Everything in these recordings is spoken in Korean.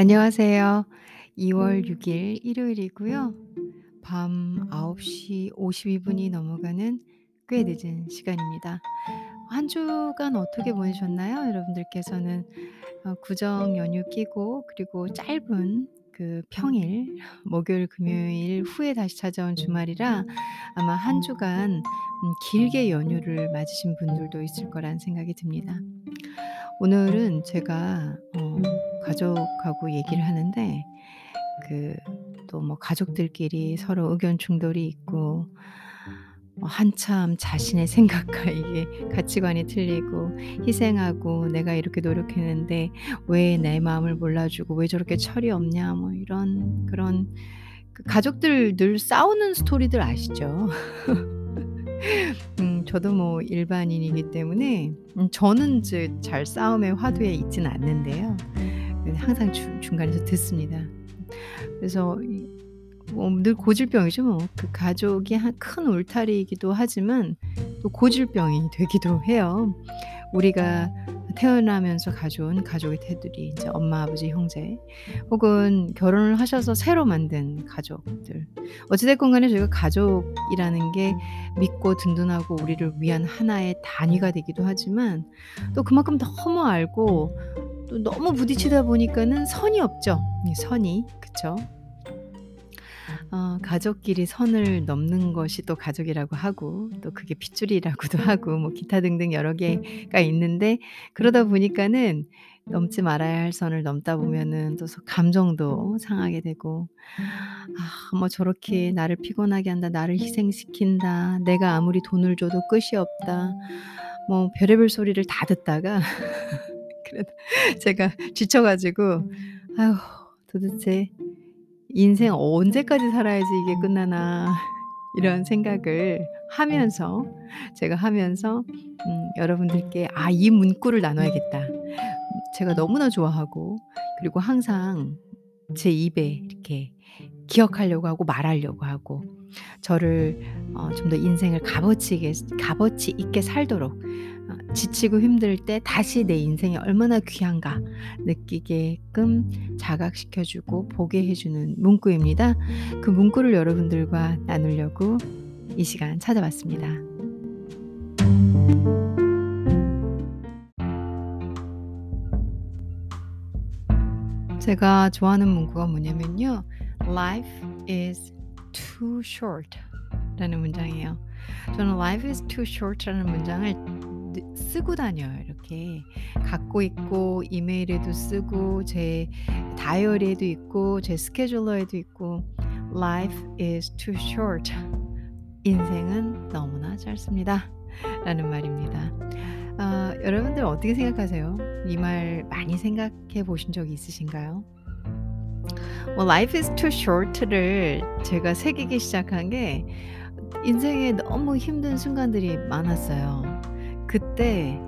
안녕하세요. 2월 6일 일요일이고요. 밤 9시 52 분이 넘어가는 꽤 늦은 시간입니다. 한 주간 어떻게 보내셨나요? 여러분들께서는 어 구정 연휴 끼고 그리고 짧은 그 평일 목요일, 금요일 후에 다시 찾아온 주말이라 아마 한 주간 음 길게 연휴를 맞으신 분들도 있을 거라는 생각이 듭니다. 오늘은 제가 어 가족하고 얘기를 하는데 그 또 뭐 가족들끼리 서로 의견 충돌이 있고 어 한참 자신의 생각과 이게 가치관이 틀리고 희생하고 '내가 이렇게 노력했는데 왜 내 마음을 몰라 주고 왜 저렇게 철이 없냐.' 뭐 이런 그런 그 가족들 늘 싸우는 스토리들 아시죠? 음 저도 뭐 일반인이기 때문에 음 저는 이제 잘 싸움의 화두에 있지는 않는데요. 네 항상 중 중간에서 듣습니다. 그래서 이뭐늘 고질병이죠 뭐. 그 가족이 한 큰 울타리이기도 하지만 또 고질병이 되기도 해요. 우리가 태어나면서 가져온 가족의 테두리 이제 엄마, 아버지, 형제 혹은 결혼을 하셔서 새로 만든 가족들. 어찌 됐건 간에 저희가 가족이라는 게 믿고 든든하고 우리를 위한 하나의 단위가 되기도 하지만 또 그만큼 너무 알고 또 너무 부딪히다 보니까는 선이 없죠. 이 선이. 그쵸? 어 가족끼리 선을 넘는 것이 또 가족이라고 하고 또 그게 핏줄이라고도 하고 뭐 기타 등등 여러 개가 있는데 그러다 보니까는 넘지 말아야 할 선을 넘다 보면은 또서 감정도 상하게 되고 '아 뭐 저렇게 나를 피곤하게 한다. 나를 희생시킨다. 내가 아무리 돈을 줘도 끝이 없다.' 뭐 별의별 소리를 다 듣다가 그래도 제가 지쳐 가지고 '아휴 도대체 인생 언제까지 살아야지 이게 끝나나.' 이런 생각을 하면서 제가 하면서 음 여러분들께 '아 이 문구를 나눠야겠다.' 음 제가 너무나 좋아하고 그리고 항상 제 입에 이렇게 기억하려고 하고 말하려고 하고 저를 어 좀 더 인생을 값어치게 값어치 있게 살도록 어 지치고 힘들 때 다시 내 인생이 얼마나 귀한가 느끼게끔 자각시켜 주고 보게 해 주는 문구입니다. 그 문구를 여러분들과 나누려고 이 시간 찾아봤습니다. 제가 좋아하는 문구가 뭐냐면요. "Life is too short." 라는 문장이에요. 저는 "Life is too short." 라는 문장을 느 쓰고 다녀요. 이렇게 갖고 있고 이메일에도 쓰고 제 다이어리에도 있고 제 스케줄러에도 있고 "Life is too short." "인생은 너무나 짧습니다." 라는 말입니다. 아 여러분들 어떻게 생각하세요? 이 말 많이 생각해 보신 적이 있으신가요? 뭐 "Life is too short."를 제가 새기기 시작한 게 인생에 너무 힘든 순간들이 많았어요. 그때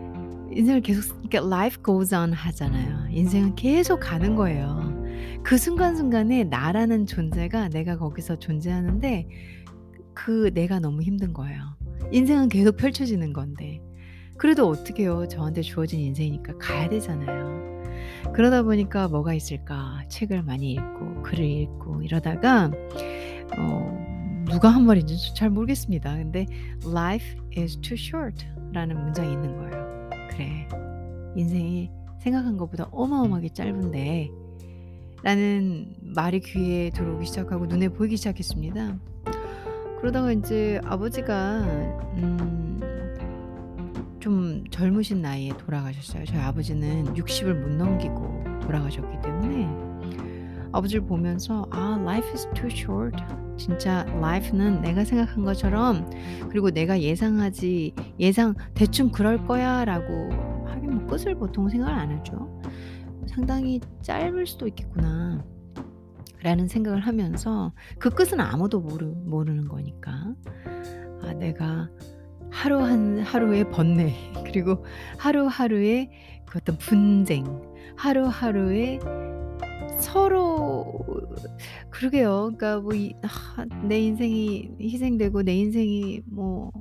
인생을 계속 쓰 그러니까 life goes on 하잖아요. 인생은 계속 가는 거예요. 그 순간순간에 나라는 존재가 내가 거기서 존재하는데 그 내가 너무 힘든 거예요. 인생은 계속 펼쳐지는 건데. 그래도 어떡해요. 저한테 주어진 인생이니까 가야 되잖아요. 그러다 보니까 뭐가 있을까? 책을 많이 읽고 글을 읽고 이러다가 어 누가 한 말인지 잘 모르겠습니다. 근데 "Life is too short." 라는 문장이 있는 거예요. '그래. 인생이 생각한 것보다 어마어마하게 짧은데.' 라는 말이 귀에 들어오기 시작하고 눈에 보이기 시작했습니다. 그러다가 인제 아버지가 음 좀 젊으신 나이에 돌아가셨어요. 저희 아버지는 60을 못 넘기고 돌아가셨기 때문에 아버지를 보면서 '아 life is too short. 진짜 life는 내가 생각한 것처럼 그리고 내가 예상하지 예상 '대충 그럴 거야.'라고 하긴 뭐 끝을 보통 생각을 안 하죠. '상당히 짧을 수도 있겠구나.' 라는 생각을 하면서 그 끝은 아무도 모르 모르는 거니까. 아 내가 하루 한 하루의 번뇌 그리고 하루하루의 그 어떤 분쟁 하루하루의 서로 그러게요. 그러니까 뭐이아내 인생이 희생되고 내 인생이 뭐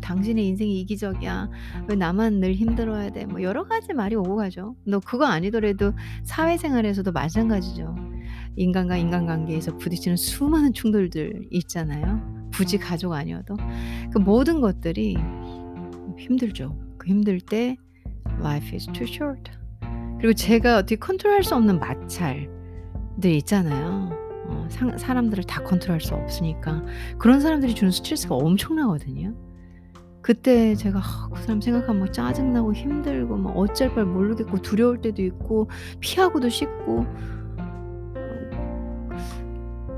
"당신의 인생이 이기적이야. 왜 나만 늘 힘들어야 돼." 뭐 여러 가지 말이 오고 가죠. 너 그거 아니더라도 사회생활에서도 마찬가지죠. 인간과 인간관계에서 부딪히는 수많은 충돌들 있잖아요. 굳이 가족 아니어도. 그 모든 것들이 힘들죠. 그 힘들 때 "Life is too short." 그리고 제가 어떻게 컨트롤할 수 없는 마찰 들 있잖아요. 어 상 사람들을 다 컨트롤할 수 없으니까. 그런 사람들이 주는 스트레스가 엄청나거든요. 그때 제가 아 그 사람 생각하면 막 짜증나고 힘들고 막 어쩔 바를 모르겠고 두려울 때도 있고 피하고도 싶고 어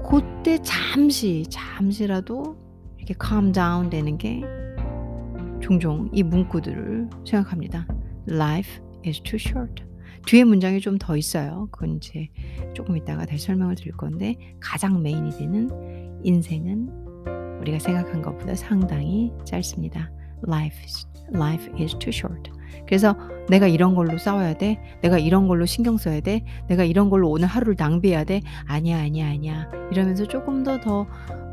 고때 잠시, 잠시라도 이렇게 calm down 되는 게 종종 이 문구들을 생각합니다. "Life is too short." 뒤에 문장이 좀 더 있어요. 그건 인제 쪼끔 이따가 다시 설명을 드릴 건데 가장 메인이 되는 "인생은 우리가 생각한 것보다 상당히 짧습니다. Life is life is too short." 그래서 '내가 이런 걸로 싸워야 돼. 내가 이런 걸로 신경 써야 돼. 내가 이런 걸로 오늘 하루를 낭비해야 돼. 아니야, 아니야, 아니야.' 이러면서 쪼끔 더더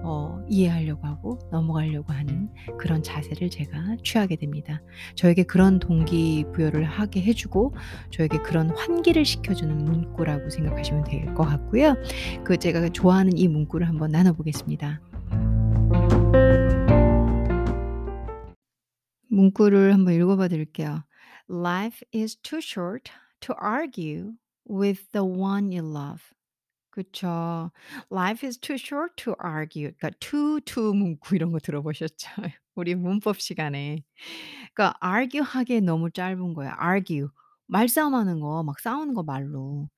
어 이해하려고 하고 넘어가려고 하는 그런 자세를 제가 취하게 됩니다. 저에게 그런 동기부여를 하게 해 주고 저에게 그런 환기를 시켜주는 문구라고 생각하시면 될 것 같고요. 그 제가 좋아하는 이 문구를 한번 나눠 보겠습니다. 문구를 한번 읽어 봐 드릴게요. "Life is too short to argue with the one you love." 그쵸. "Life is too short to argue." 그러니까 to to 문구 이런 거 들어보셨죠? 우리 문법 시간에. 그러니까 argue 하기에 너무 짧은 거예요. argue 말싸움하는 거 막 싸우는 거 말로.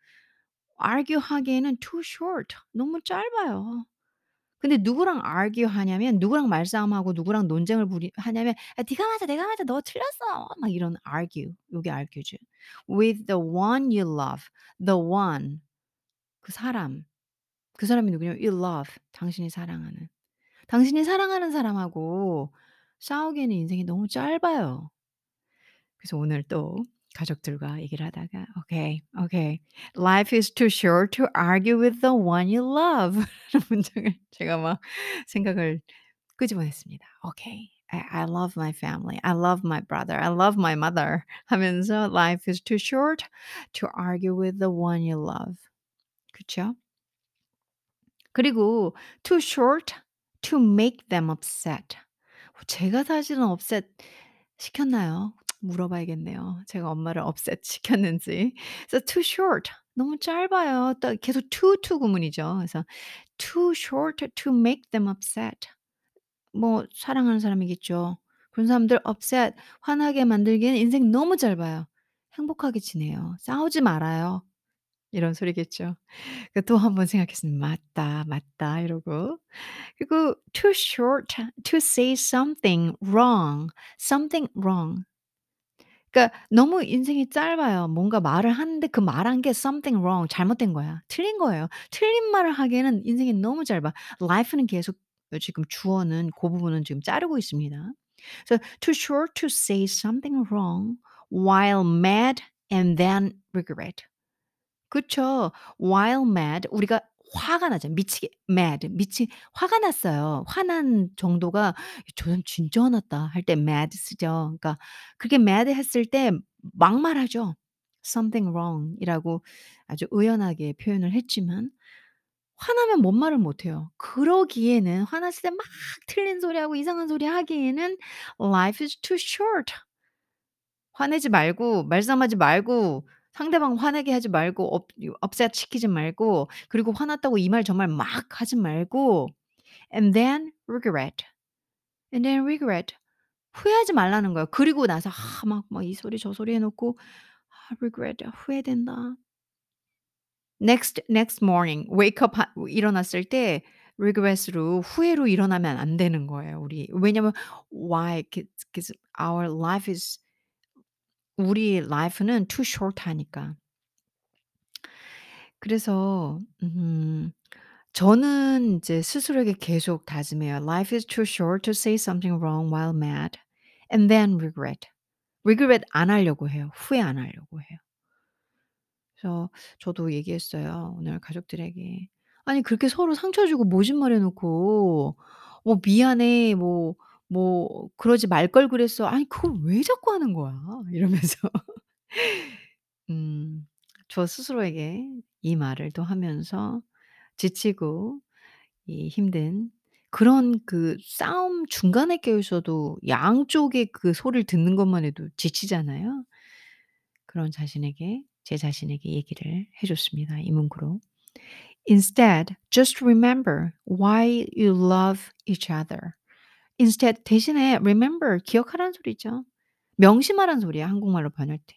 argue 하기에는 too short 너무 짧아요. 근데 누구랑 argue 하냐면 누구랑 말싸움하고 누구랑 논쟁을 벌이 하냐면 "야 네가 맞아. 내가 맞아. 너 틀렸어." 막 이런 argue 요게 argue죠. with the one you love. the one 그 사람. 그 사람이 누구냐면 you love 당신이 사랑하는. 당신이 사랑하는 사람하고 싸우기에는 인생이 너무 짧아요. 그래서 오늘 또 가족들과 얘기를 하다가 "오케이, 오케이. Life is too short to argue with the one you love." 라는 문장을 제가 막 생각을 끄집어냈습니다. "오케이. I I love my family. I love my brother. I love my mother." 하면서 "Life is too short to argue with the one you love." 그쵸? 그리고 "too short to make them upset." 제가 사실은 upset 시켰나요? 물어봐야겠네요. 제가 엄마를 upset 시켰는지. 그래서 "too short." 너무 짧아요. 또 계속 to to 구문이죠. 그래서 "too short to make them upset." 뭐 사랑하는 사람이겠죠. 그런 사람들 upset 화나게 만들기에는 인생 너무 짧아요. 행복하게 지내요. 싸우지 말아요. 이런 소리겠죠. 그또한번 생각했습니다. '맞다, 맞다.' 이러고. 그리고 "too short to say something wrong." something wrong. 그러니까 너무 인생이 짧아요. 뭔가 말을 하는데 그 말한 게 something wrong 잘못된 거야. 틀린 거예요. 틀린 말을 하기에는 인생이 너무 짧아. life는 계속 어 지금 주어는 고 부분은 지금 자르고 있습니다. 그래서 "too short to say something wrong while mad and then regret." 그쵸. while mad 우리가 화가 나죠. 미치게 mad 미치 화가 났어요. 화난 정도가 '저 사람 진짜 화났다.' 할 때 mad 쓰죠. 그러니까 그렇게 mad 했을 때 막말하죠. something wrong 이라고 아주 의연하게 표현을 했지만 화나면 뭔 말을 못 해요. 그러기에는 화났을 때 막 틀린 소리하고 이상한 소리 하기에는 "Life is too short." 화내지 말고 말싸움하지 말고 상대방 화내게 하지 말고 up upset 시키지 말고 그리고 화났다고 이말저말막 하지 말고 and then regret. and then regret. 후회하지 말라는 거예요. 그리고 나서 아 막막 이 소리 저 소리 해 놓고 아 regret 후회된다. next next morning wake up 하 일어났을 때 regret으로 후회로 일어나면 안 되는 거예요 우리. 왜냐면 why? 그 그래서 our life is 우리 life는 too short 하니까. 그래서 음 저는 인제 스스로에게 계속 다짐해요. "Life is too short to say something wrong while mad and then regret." regret 안 하려고 해요. 후회 안 하려고 해요. 그래서 저도 얘기했어요 오늘 가족들에게. 아니 그렇게 서로 상처 주고 모진 말해 놓고 뭐 "미안해." 뭐 뭐 "그러지 말 걸 그랬어." "아니 그걸 왜 자꾸 하는 거야." 이러면서 음 저 스스로에게 이 말을 또 하면서 지치고 이 힘든 그런 그 싸움 중간에 깨어 있어도 양쪽의 그 소리를 듣는 것만 해도 지치잖아요. 그런 자신에게 제 자신에게 얘기를 해 줬습니다, 이 문구로. Instead, just remember why you love each other. Instead 대신에 remember 기억하라는 소리죠. 명심하라는 소리야, 한국말로 번역할 때.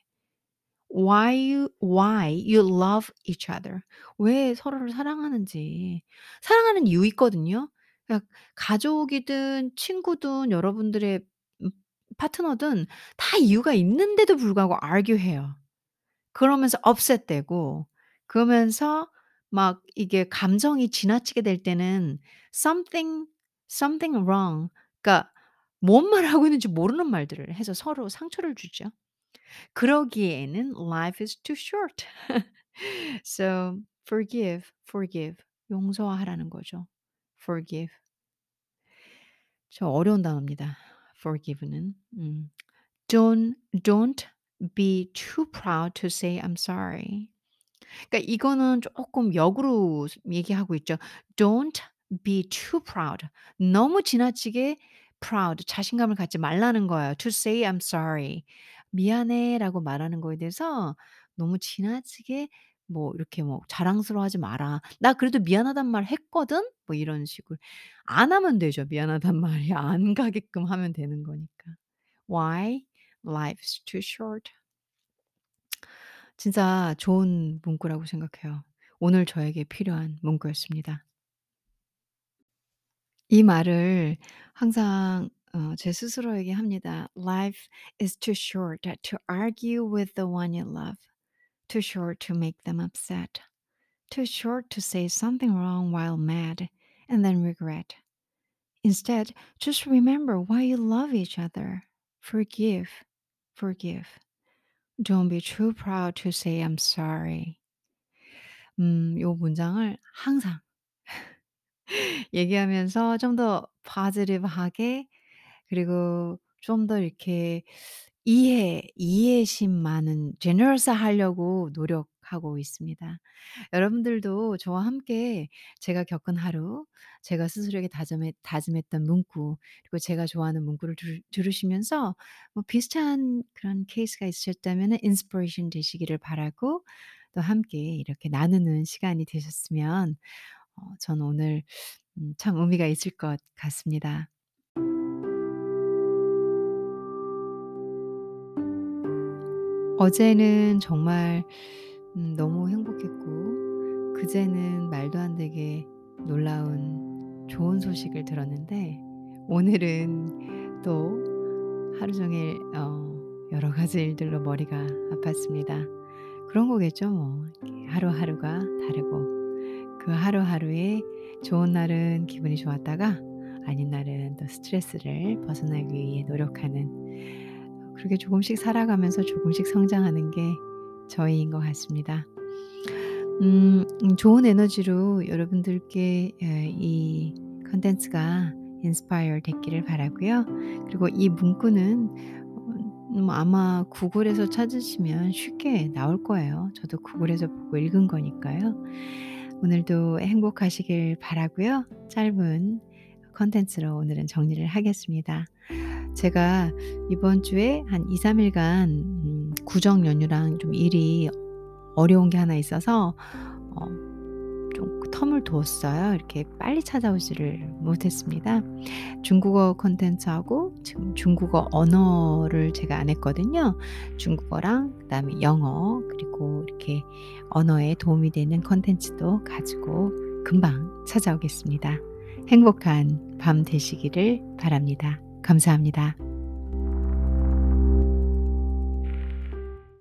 Why you why you love each other. 왜 서로를 사랑하는지. 사랑하는 이유 있거든요. 그러니까 가족이든 친구든 여러분들의 음 파트너든 다 이유가 있는데도 불구하고 argue 해요. 그러면서 upset 되고 그러면서 막 이게 감정이 지나치게 될 때는 something, something wrong 그러니까 뭔 말을 하고 있는지 모르는 말들을 해서 서로 상처를 주죠. 그러기에는 life is too short. So forgive, forgive. 용서하라는 거죠. forgive. 저 어려운 단어입니다. forgive는. 음. Don't don't be too proud to say I'm sorry. 그러니까 이거는 쪼끔 역으로 얘기하고 있죠. Don't be too proud. 너무 지나치게 proud 자신감을 갖지 말라는 거예요. To say I'm sorry. "미안해."라고 말하는 거에 대해서 너무 지나치게 뭐 이렇게 뭐 "자랑스러워하지 마라. 나 그래도 미안하단 말 했거든." 뭐 이런 식으로. 안 하면 되죠. 미안하단 말이 안 가게끔 하면 되는 거니까. Why? Life's too short. 진짜 좋은 문구라고 생각해요. 오늘 저에게 필요한 문구였습니다. 이 말을 항상 어 제 스스로에게 합니다. Life is too short to argue with the one you love. Too short to make them upset. Too short to say something wrong while mad and then regret. Instead, just remember why you love each other. Forgive. Forgive. Don't be too proud to say I'm sorry. 음 요 문장을 항상 얘기하면서 좀 더 positive하게 그리고 좀 더 이렇게 이해 이해심 많은 generous 하려고 노력하고 있습니다. 여러분들도 저와 함께 제가 겪은 하루, 제가 스스로에게 다짐했 다짐했던 문구, 그리고 제가 좋아하는 문구를 들 들으시면서 뭐 비슷한 그런 케이스가 있으셨다면은 inspiration 되시기를 바라고 또 함께 이렇게 나누는 시간이 되셨으면 어 저는 오늘 음 참 의미가 있을 것 같습니다. 어제는 정말 음 너무 행복했고 그제는 말도 안 되게 놀라운 좋은 소식을 들었는데 오늘은 또 하루 종일 어 여러 가지 일들로 머리가 아팠습니다. 그런 거겠죠 뭐. 하루하루가 다르고 그 하루하루에 좋은 날은 기분이 좋았다가 아닌 날은 또 스트레스를 벗어나기 위해 노력하는 그렇게 조금씩 살아가면서 조금씩 성장하는 게 저희인 것 같습니다. 음 좋은 에너지로 여러분들께 예이 콘텐츠가 inspire 됐기를 바라고요. 그리고 이 문구는 어음 아마 구글에서 찾으시면 쉽게 나올 거예요. 저도 구글에서 보고 읽은 거니까요. 오늘도 행복하시길 바라고요. 짧은 콘텐츠로 오늘은 정리를 하겠습니다. 제가 이번 주에 한 2-3 일간 음 구정 연휴랑 좀 일이 어려운 게 하나 있어서 어좀 텀을 뒀어요. 이렇게 빨리 찾아오지를 못했습니다. 중국어 콘텐츠하고 지금 중국어 언어를 제가 안 했거든요. 중국어랑 그다음에 영어 그리고 이렇게 언어에 도움이 되는 콘텐츠도 가지고 금방 찾아오겠습니다. 행복한 밤 되시기를 바랍니다. 감사합니다.